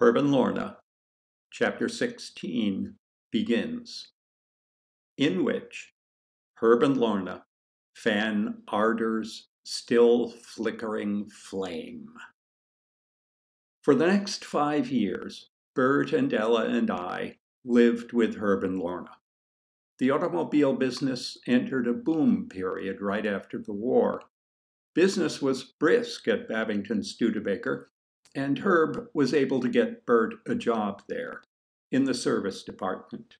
Herb and Lorna, chapter 16, begins, in which Herb and Lorna fan ardor's still flickering flame. For the next five years, Bert and Ella and I lived with Herb and Lorna. The automobile business entered a boom period right after the war. Business was brisk at Babbington Studebaker, and Herb was able to get Bert a job there in the service department.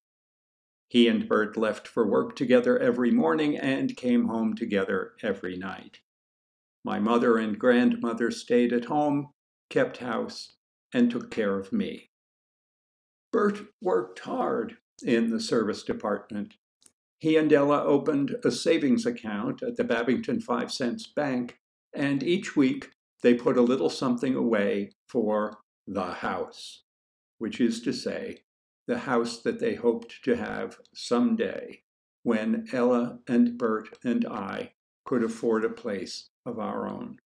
He and Bert left for work together every morning and came home together every night. My mother and grandmother stayed at home, kept house, and took care of me. Bert worked hard in the service department. He and Ella opened a savings account at the Babbington Five Cents Bank, and each week they put a little something away for the house, which is to say, the house that they hoped to have someday when Ella and Bert and I could afford a place of our own.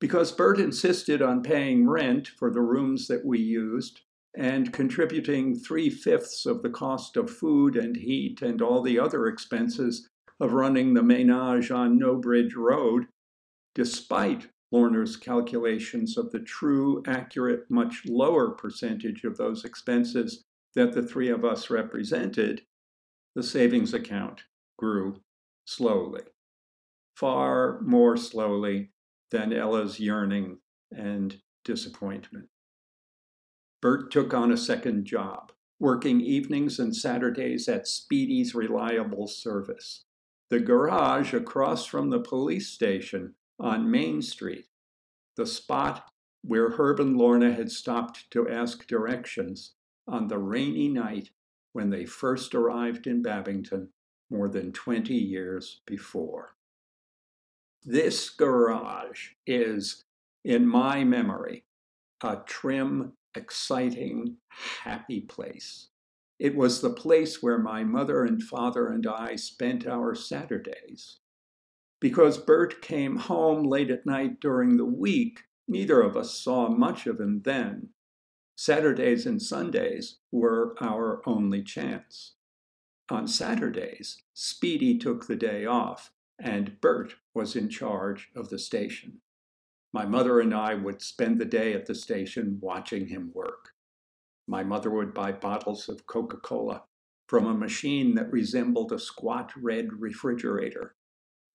Because Bert insisted on paying rent for the rooms that we used and contributing three fifths of the cost of food and heat and all the other expenses of running the menage on No Bridge Road, despite Lorna's calculations of the true, accurate, much lower percentage of those expenses that the three of us represented, the savings account grew slowly, far more slowly than Ella's yearning and disappointment. Bert took on a second job, working evenings and Saturdays at Speedy's Reliable Service, the garage across from the police station on Main Street, the spot where Herb and Lorna had stopped to ask directions on the rainy night when they first arrived in Babbington more than 20 years before. This garage is, in my memory, a trim, exciting, happy place. It was the place where my mother and father and I spent our Saturdays. Because Bert came home late at night during the week, neither of us saw much of him then. Saturdays and Sundays were our only chance. On Saturdays, Speedy took the day off, and Bert was in charge of the station. My mother and I would spend the day at the station watching him work. My mother would buy bottles of Coca Cola from a machine that resembled a squat red refrigerator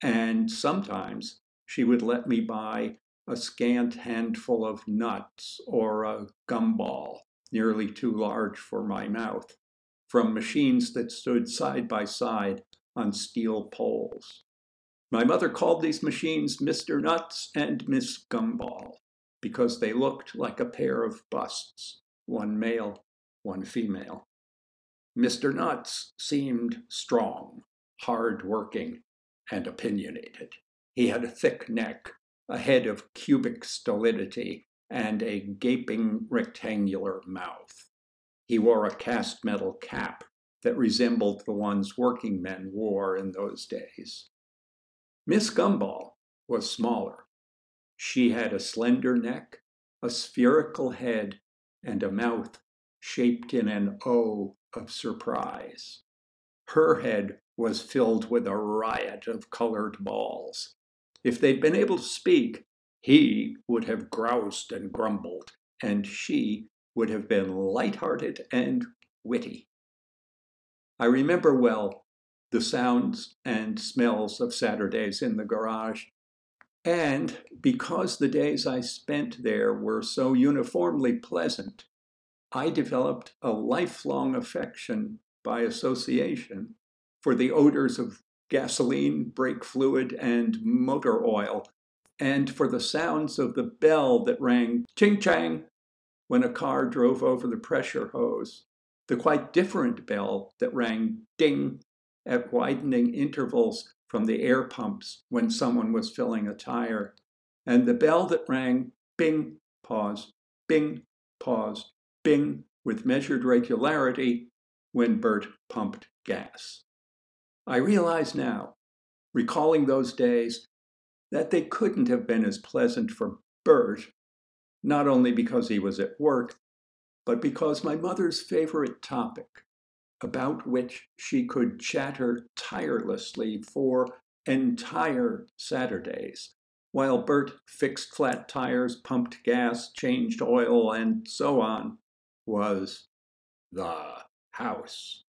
and sometimes she would let me buy a scant handful of nuts or a gumball, nearly too large for my mouth, from machines that stood side by side on steel poles. My mother called these machines Mr. Nuts and Miss Gumball because they looked like a pair of busts, one male, one female. Mr. Nuts seemed strong, hard working, and opinionated. He had a thick neck, a head of cubic stolidity, and a gaping rectangular mouth. He wore a cast metal cap that resembled the ones working men wore in those days. Miss Gumball was smaller. She had a slender neck, a spherical head, and a mouth shaped in an O of surprise. Her head was filled with a riot of colored balls. If they'd been able to speak, he would have groused and grumbled, and she would have been light-hearted and witty. I remember well the sounds and smells of Saturdays in the garage. And because the days I spent there were so uniformly pleasant, I developed a lifelong affection by association for the odors of gasoline, brake fluid, and motor oil, and for the sounds of the bell that rang ching chang when a car drove over the pressure hose, the quite different bell that rang ding at widening intervals from the air pumps when someone was filling a tire, and the bell that rang bing, pause, bing, pause, bing with measured regularity when Bert pumped gas. I realize now, recalling those days, that they couldn't have been as pleasant for Bert, not only because he was at work, but because my mother's favorite topic, about which she could chatter tirelessly for entire Saturdays, while Bert fixed flat tires, pumped gas, changed oil, and so on, was the house.